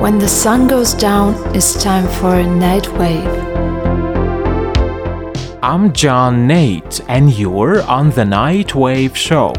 When the sun goes down, it's time for a night wave. I'm John Nate, and you're on the Nightwave Show.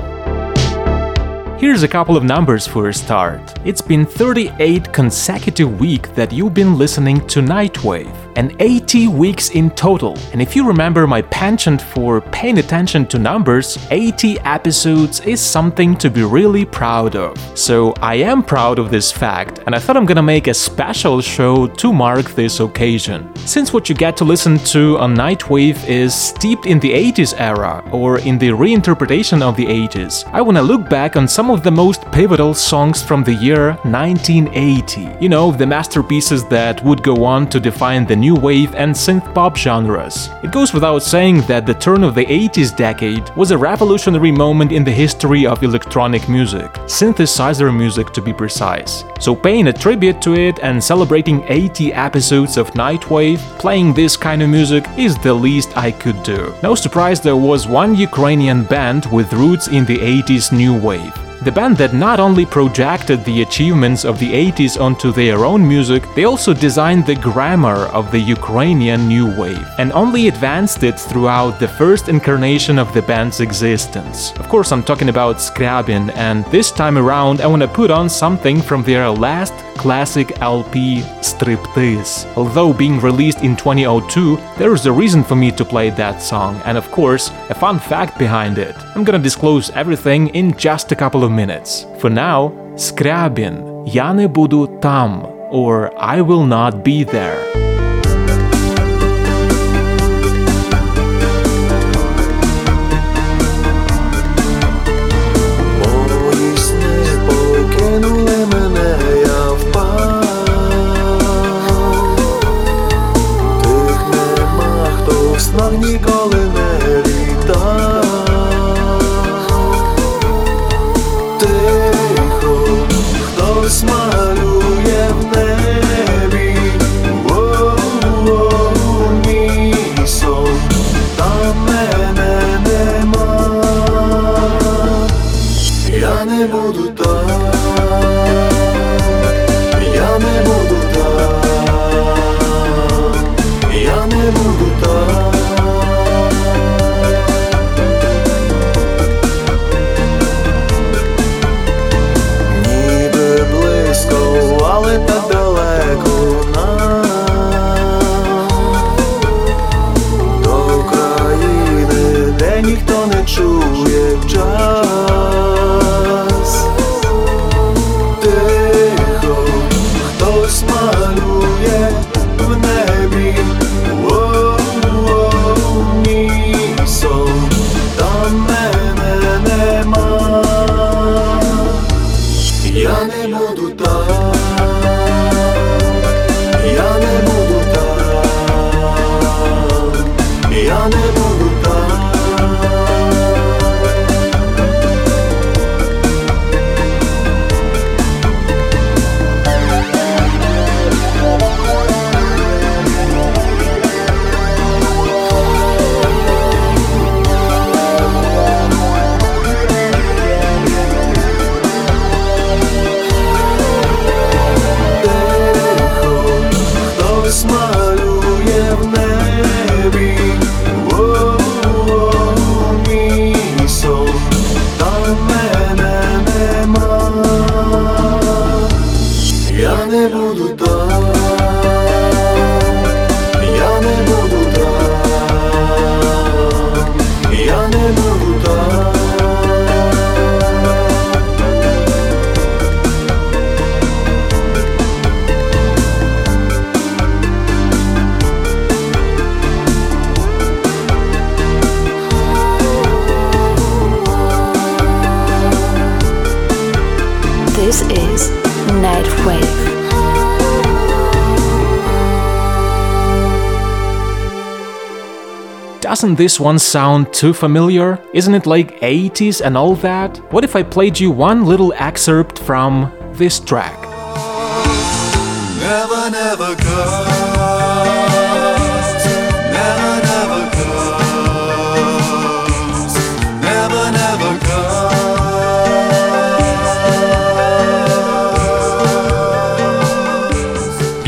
Here's a couple of numbers for a start. It's been 38 consecutive weeks that you've been listening to Nightwave, and 80 weeks in total. And if you remember my penchant for paying attention to numbers, 80 episodes is something to be really proud of. So I am proud of this fact, and I thought I'm gonna make a special show to mark this occasion. Since what you get to listen to on Nightwave is steeped in the 80s era, or in the reinterpretation of the 80s, I wanna look back on some of the most pivotal songs from the year 1980. You know, the masterpieces that would go on to define the new wave and synth pop genres. It goes without saying that the turn of the 80s decade was a revolutionary moment in the history of electronic music, synthesizer music to be precise. So, paying a tribute to it and celebrating 80 episodes of Nightwave, playing this kind of music is the least I could do. No surprise there was one Ukrainian band with roots in the 80s new wave. The band that not only projected the achievements of the 80s onto their own music, they also designed the grammar of the Ukrainian new wave, and only advanced it throughout the first incarnation of the band's existence. Of course, I'm talking about Skryabin, and this time around I want to put on something from their last classic LP, Striptease. Although being released in 2002, there is a reason for me to play that song, and of course, a fun fact behind it. I'm gonna disclose everything in just a couple of minutes. For now, Skryabin, Я не буду там, or I will not be there. Мої сни smile Doesn't this one sound too familiar? Isn't it like 80s and all that? What if I played you one little excerpt from this track? Never, never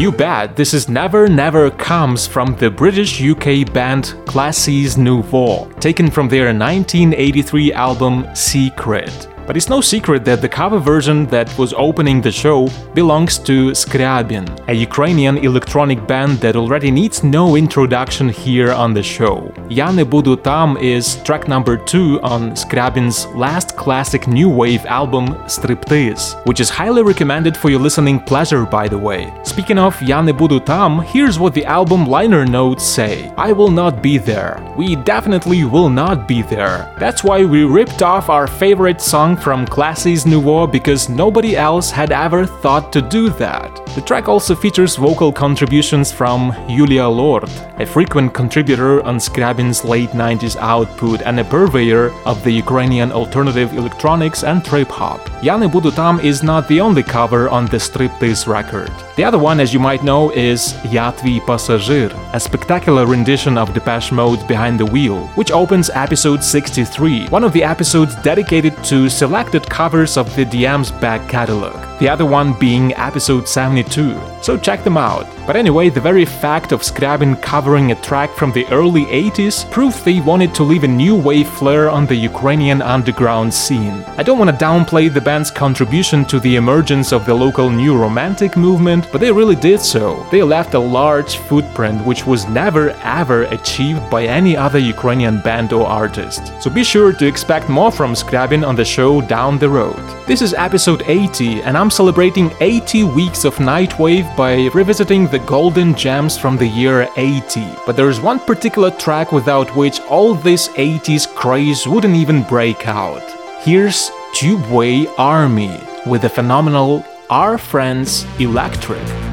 You bet, this is Never Never comes from the British UK band Classix Nouveaux, taken from their 1983 album Secret. But it's no secret that the cover version that was opening the show belongs to Skryabin, a Ukrainian electronic band that already needs no introduction here on the show. Я не буду там is track number 2 on Skryabin's last classic new wave album Striptease, which is highly recommended for your listening pleasure by the way. Speaking of Я не буду там, here's what the album liner notes say. I will not be there. We definitely will not be there. That's why we ripped off our favorite song song from Classix Nouveaux because nobody else had ever thought to do that. The track also features vocal contributions from Julia Lord, a frequent contributor on Skryabin's late 90s output and a purveyor of the Ukrainian alternative electronics and trip hop. Yane Budutam is not the only cover on the Striptease record. The other one, as you might know, is Yatvi твій a spectacular rendition of Depeche Mode's Behind the Wheel, which opens episode 63, one of the episodes dedicated to selected covers of the DM's back catalog, the other one being episode 72, so check them out. But anyway, the very fact of Skryabin covering a track from the early 80s proved they wanted to leave a new wave flair on the Ukrainian underground scene. I don't want to downplay the band's contribution to the emergence of the local new romantic movement, but they really did so. They left a large footprint which was never ever achieved by any other Ukrainian band or artist. So be sure to expect more from Skryabin on the show down the road. This is episode 80, and I'm celebrating 80 weeks of Nightwave by revisiting the golden gems from the year 80. But there is one particular track without which all this 80s craze wouldn't even break out. Here's Tubeway Army with the phenomenal Are Friends Electric.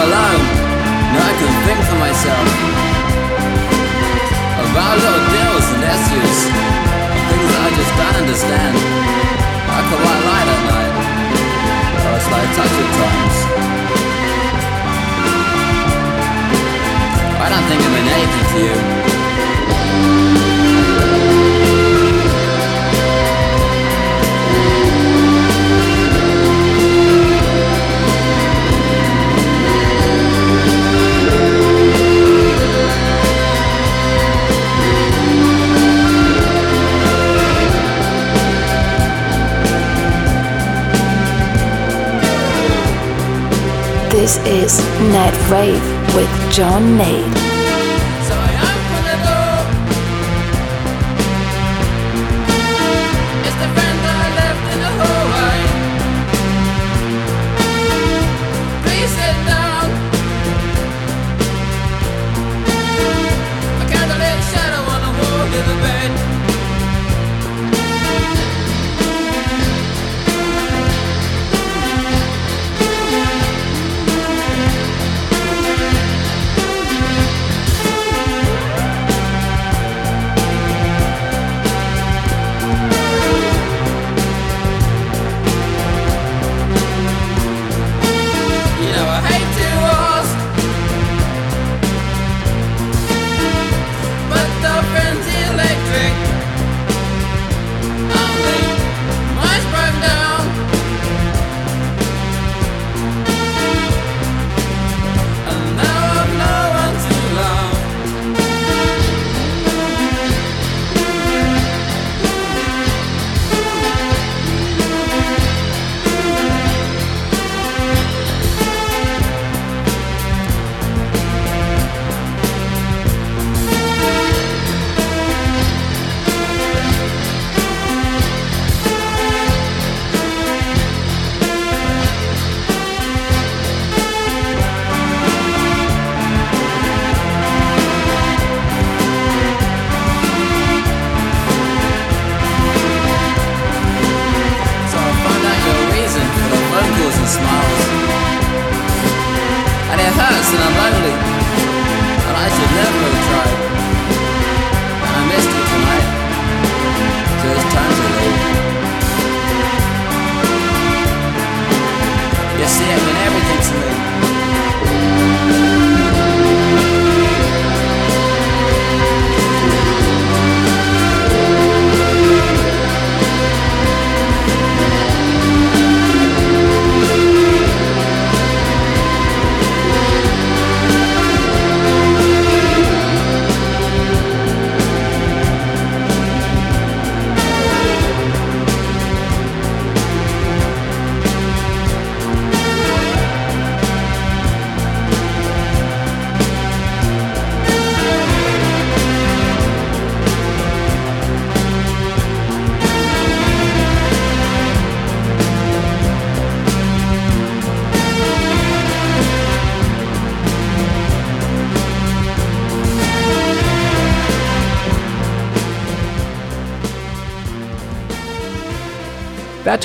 alone. Now I can think for myself about little deals and issues, things that I just don't understand. I could white light at night, so it's like touch at times. I don't think it meant anything to you. This is Nightwave with John Nate.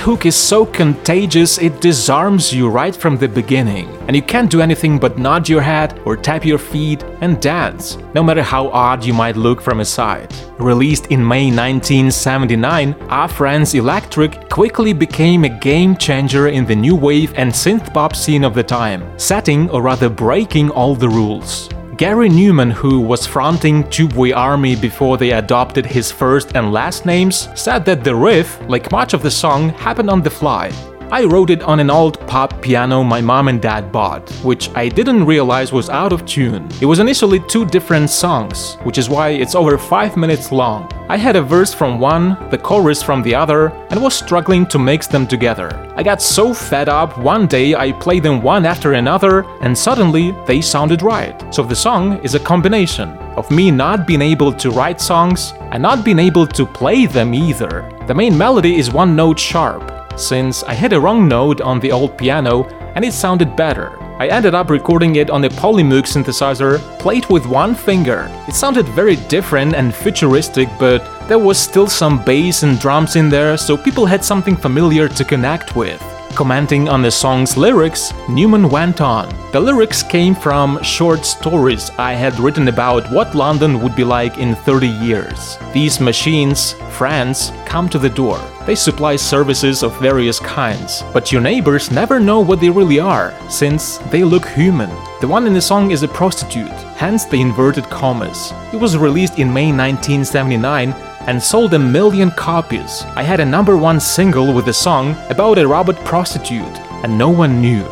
Hook is so contagious it disarms you right from the beginning, and you can't do anything but nod your head or tap your feet and dance, no matter how odd you might look from a side. Released in May 1979, Are Friends Electric quickly became a game changer in the new wave and synth pop scene of the time, setting or rather breaking all the rules. Gary Numan, who was fronting Tubeway Army before they adopted his first and last names, said that the riff, like much of the song, happened on the fly. I wrote it on an old pop piano my mom and dad bought, which I didn't realize was out of tune. It was initially two different songs, which is why it's over 5 minutes long. I had a verse from one, the chorus from the other, and was struggling to mix them together. I got so fed up one day I played them one after another, and suddenly they sounded right. So the song is a combination of me not being able to write songs and not being able to play them either. The main melody is one note sharp, since I hit a wrong note on the old piano and it sounded better. I ended up recording it on a Polymoog synthesizer played with one finger. It sounded very different and futuristic, but there was still some bass and drums in there, so people had something familiar to connect with. Commenting on the song's lyrics, Numan went on. The lyrics came from short stories I had written about what London would be like in 30 years. These machines, friends, come to the door. They supply services of various kinds, but your neighbors never know what they really are, since they look human. The one in the song is a prostitute, hence the inverted commas. It was released in May 1979 and sold a million copies. I had a number one single with a song about a robot prostitute, and no one knew.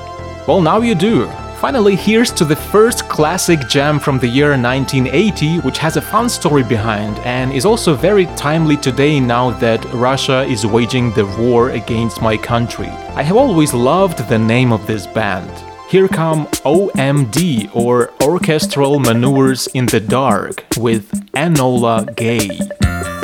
Well, now you do. Finally, here's to the first classic jam from the year 1980, which has a fun story behind and is also very timely today now that Russia is waging the war against my country. I have always loved the name of this band. Here come OMD or Orchestral Maneuvers in the Dark with Enola Gay.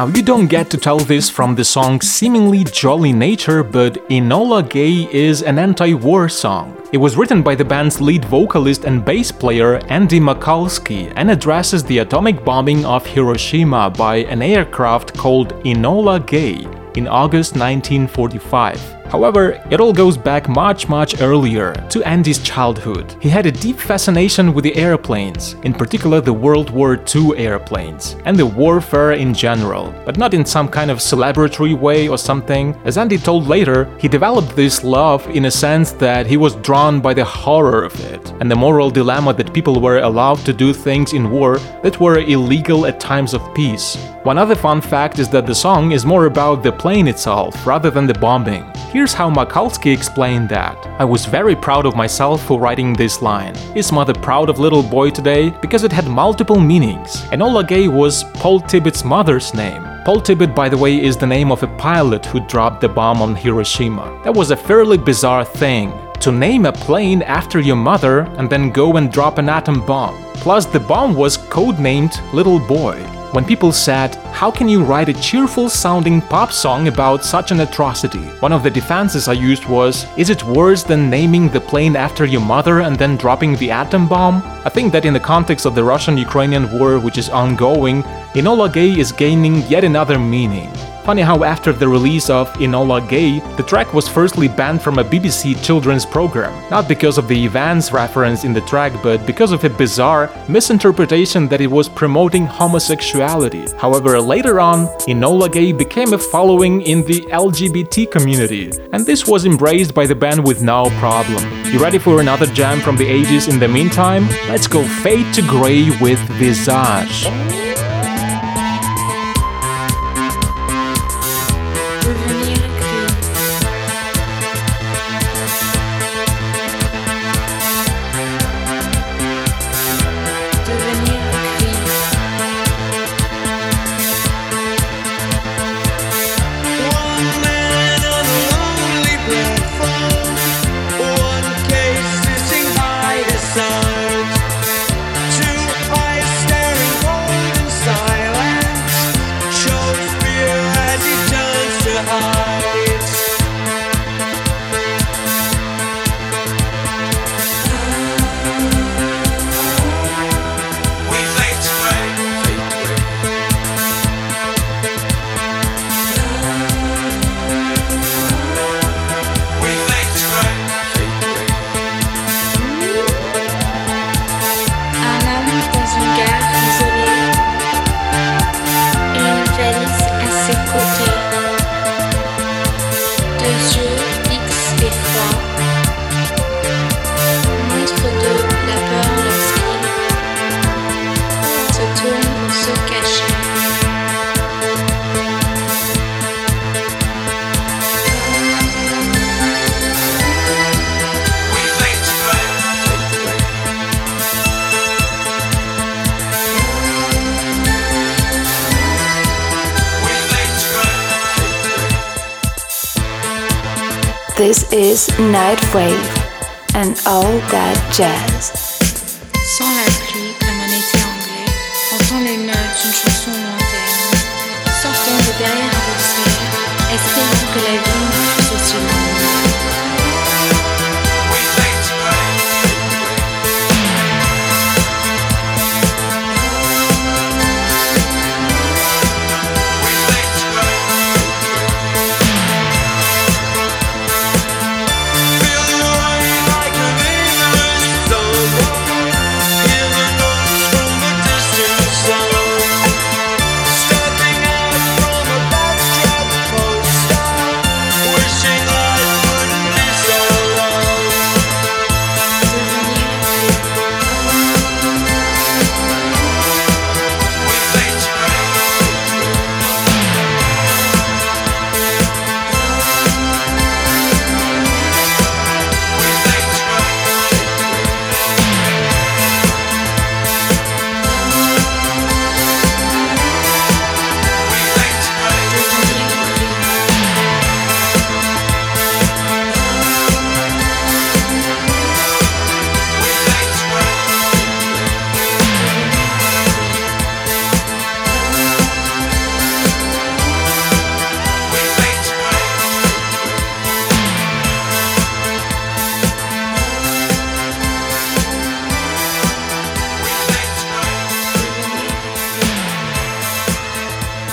Now, you don't get to tell this from the song's seemingly jolly nature, but Enola Gay is an anti war song. It was written by the band's lead vocalist and bass player Andy McCluskey and addresses the atomic bombing of Hiroshima by an aircraft called Enola Gay in August 1945. However, it all goes back much much earlier, to Andy's childhood. He had a deep fascination with the airplanes, in particular the World War II airplanes, and the warfare in general, but not in some kind of celebratory way or something. As Andy told later, he developed this love in a sense that he was drawn by the horror of it, and the moral dilemma that people were allowed to do things in war that were illegal at times of peace. One other fun fact is that the song is more about the plane itself rather than the bombing. Here's how McCluskey explained that. I was very proud of myself for writing this line. Is mother proud of little boy today? Because it had multiple meanings. Enola Gay was Paul Tibbets' mother's name. Paul Tibbett, by the way, is the name of a pilot who dropped the bomb on Hiroshima. That was a fairly bizarre thing. To name a plane after your mother and then go and drop an atom bomb. Plus, the bomb was codenamed Little Boy when people said, How can you write a cheerful sounding pop song about such an atrocity? One of the defenses I used was, Is it worse than naming the plane after your mother and then dropping the atom bomb? I think that in the context of the Russian Ukrainian war, which is ongoing, Enola Gay is gaining yet another meaning. Funny how after the release of Enola Gay, the track was firstly banned from a BBC children's program, not because of the Evans reference in the track, but because of a bizarre misinterpretation that it was promoting homosexuality. However, later on, Enola Gay became a following in the LGBT community, and this was embraced by the band with no problem. You ready for another jam from the 80s in the meantime? Let's go fade to grey with Visage. Nightwave and all that jazz. Sans la pluie, comme un été anglais, entend les notes d'une chanson lointaine. Sortant de derrière un que la vie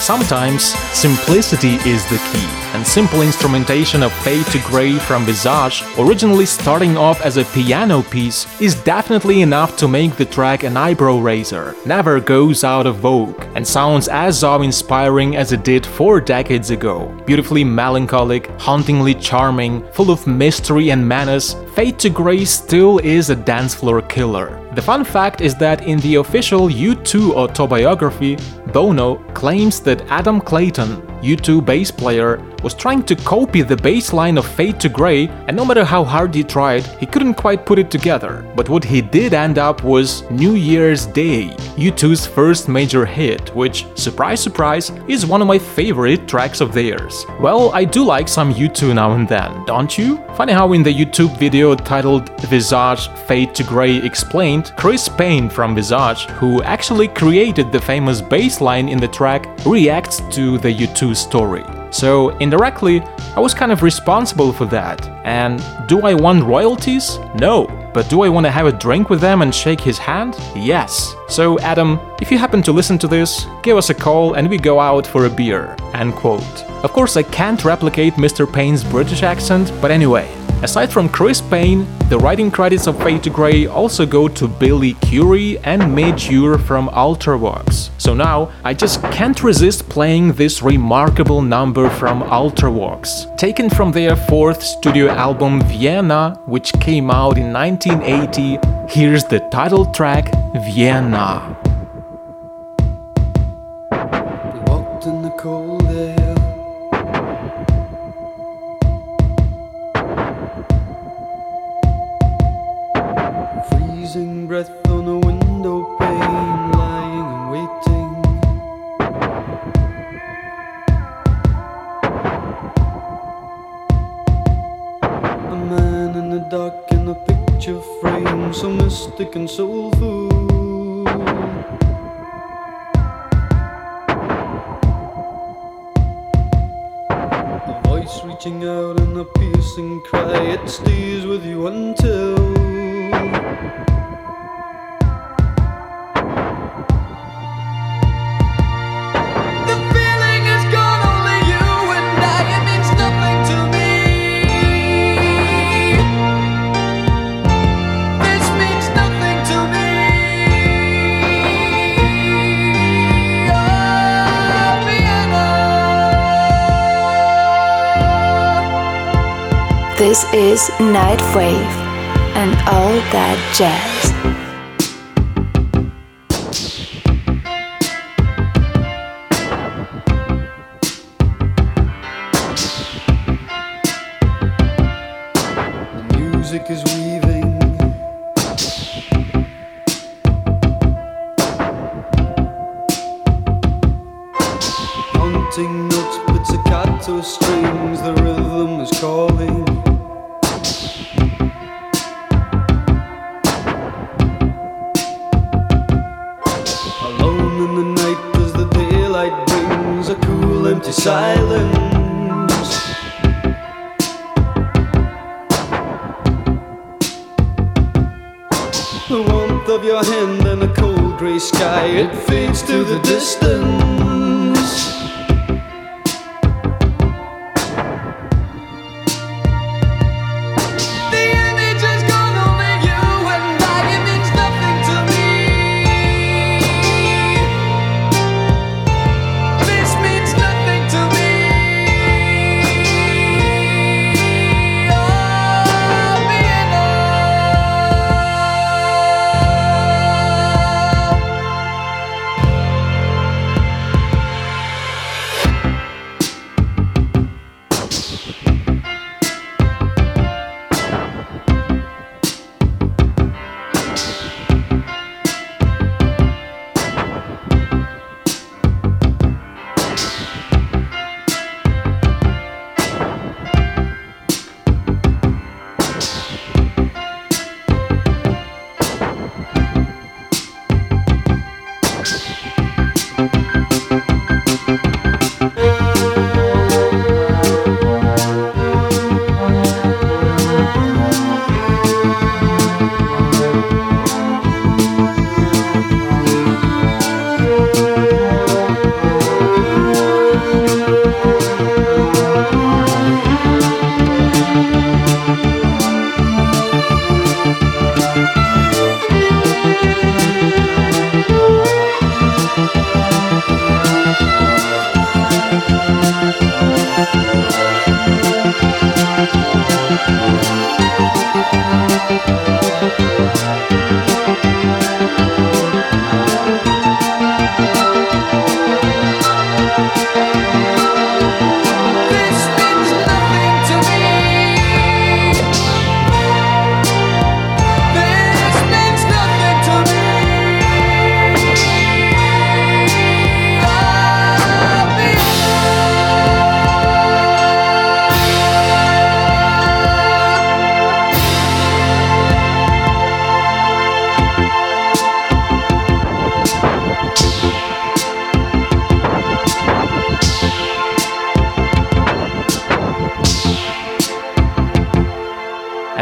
Sometimes simplicity is the key, and simple instrumentation of Fade to Grey from Visage, originally starting off as a piano piece, is definitely enough to make the track an eyebrow raiser, never goes out of vogue, and sounds as awe-inspiring as it did four decades ago. Beautifully melancholic, hauntingly charming, full of mystery and menace, Fade to Grey still is a dance floor killer. The fun fact is that in the official U2 autobiography, Bono claims that Adam Clayton, U2 bass player, was trying to copy the bass line of Fade to Grey, and no matter how hard he tried, he couldn't quite put it together. But what he did end up was New Year's Day, U2's first major hit, which, surprise surprise, is one of my favorite tracks of theirs. Well, I do like some U2 now and then, don't you? Funny how in the YouTube video titled Visage Fade to Grey Explained, Chris Payne from Visage, who actually created the famous bass line in the track, reacts to the U2 story. So, indirectly, I was kind of responsible for that. And do I want royalties? No. But do I want to have a drink with them and shake his hand? Yes. So, Adam, if you happen to listen to this, give us a call and we go out for a beer. End quote. Of course, I can't replicate Mr. Payne's British accent, but anyway, Aside from Chris Payne, the writing credits of Fade to Grey also go to Billy Currie and Midge Ure from Ultravox. So now, I just can't resist playing this remarkable number from Ultravox, taken from their fourth studio album Vienna, which came out in 1980. Here's the title track, Vienna. This is Nightwave and all that jazz.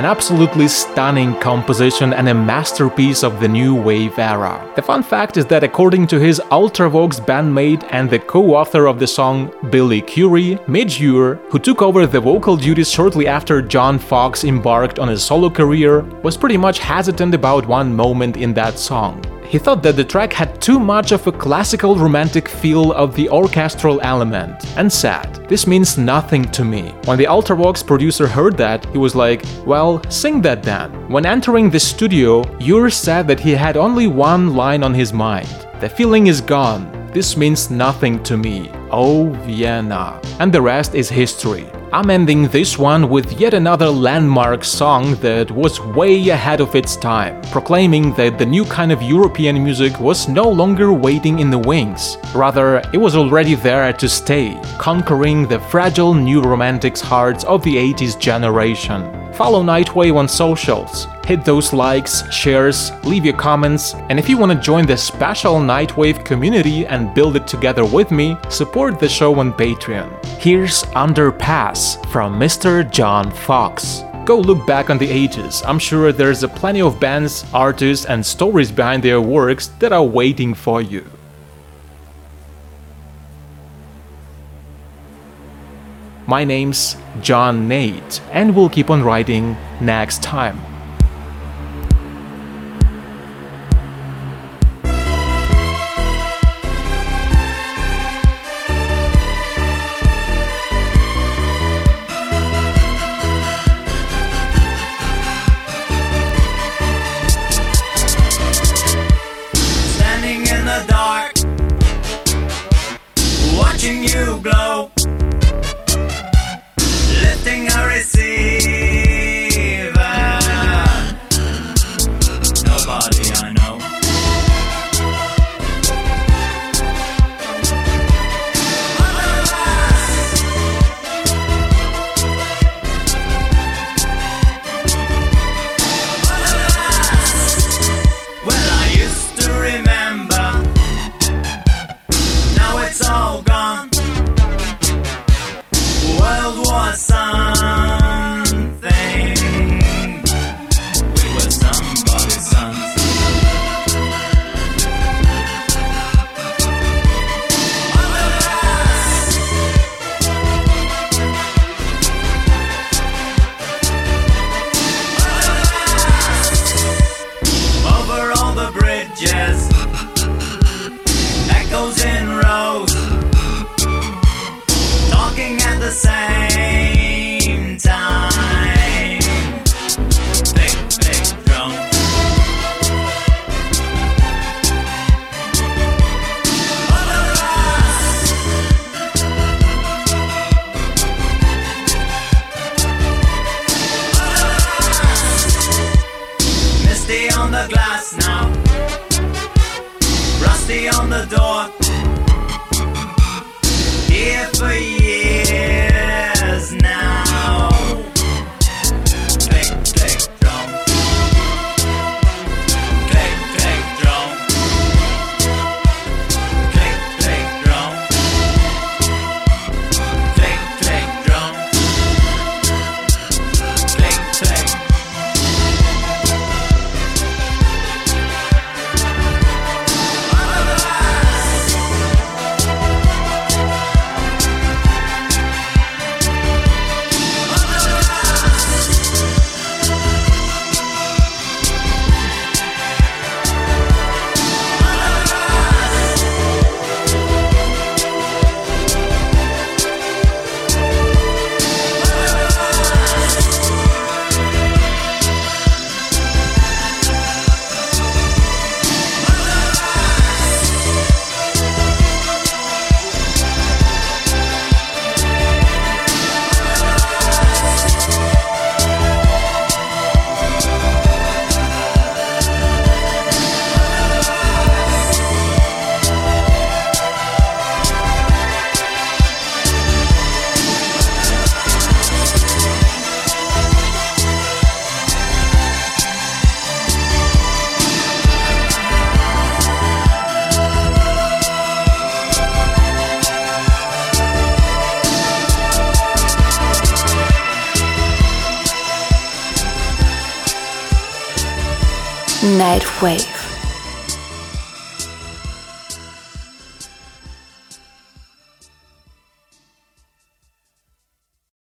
an absolutely stunning composition and a masterpiece of the new wave era. The fun fact is that according to his Ultravox bandmate and the co-author of the song Billy Currie, Midgeure, who took over the vocal duties shortly after John Foxx embarked on his solo career, was pretty much hesitant about one moment in that song. He thought that the track had too much of a classical romantic feel of the orchestral element, and said, This means nothing to me. When the Ultravox producer heard that, he was like, Well, sing that then. When entering the studio, Ure said that he had only one line on his mind The feeling is gone. This means nothing to me. Oh, Vienna. And the rest is history. I'm ending this one with yet another landmark song that was way ahead of its time, proclaiming that the new kind of European music was no longer waiting in the wings. Rather, it was already there to stay, conquering the fragile new romantics hearts of the 80s generation. Follow Nightwave on socials. Hit those likes, shares, leave your comments, and if you want to join the special Nightwave community and build it together with me, support the show on Patreon. Here's Underpass from Mr. John Foxx. Go look back on the ages. I'm sure there's a plenty of bands, artists, and stories behind their works that are waiting for you. My name's John Nate, and we'll keep on writing next time.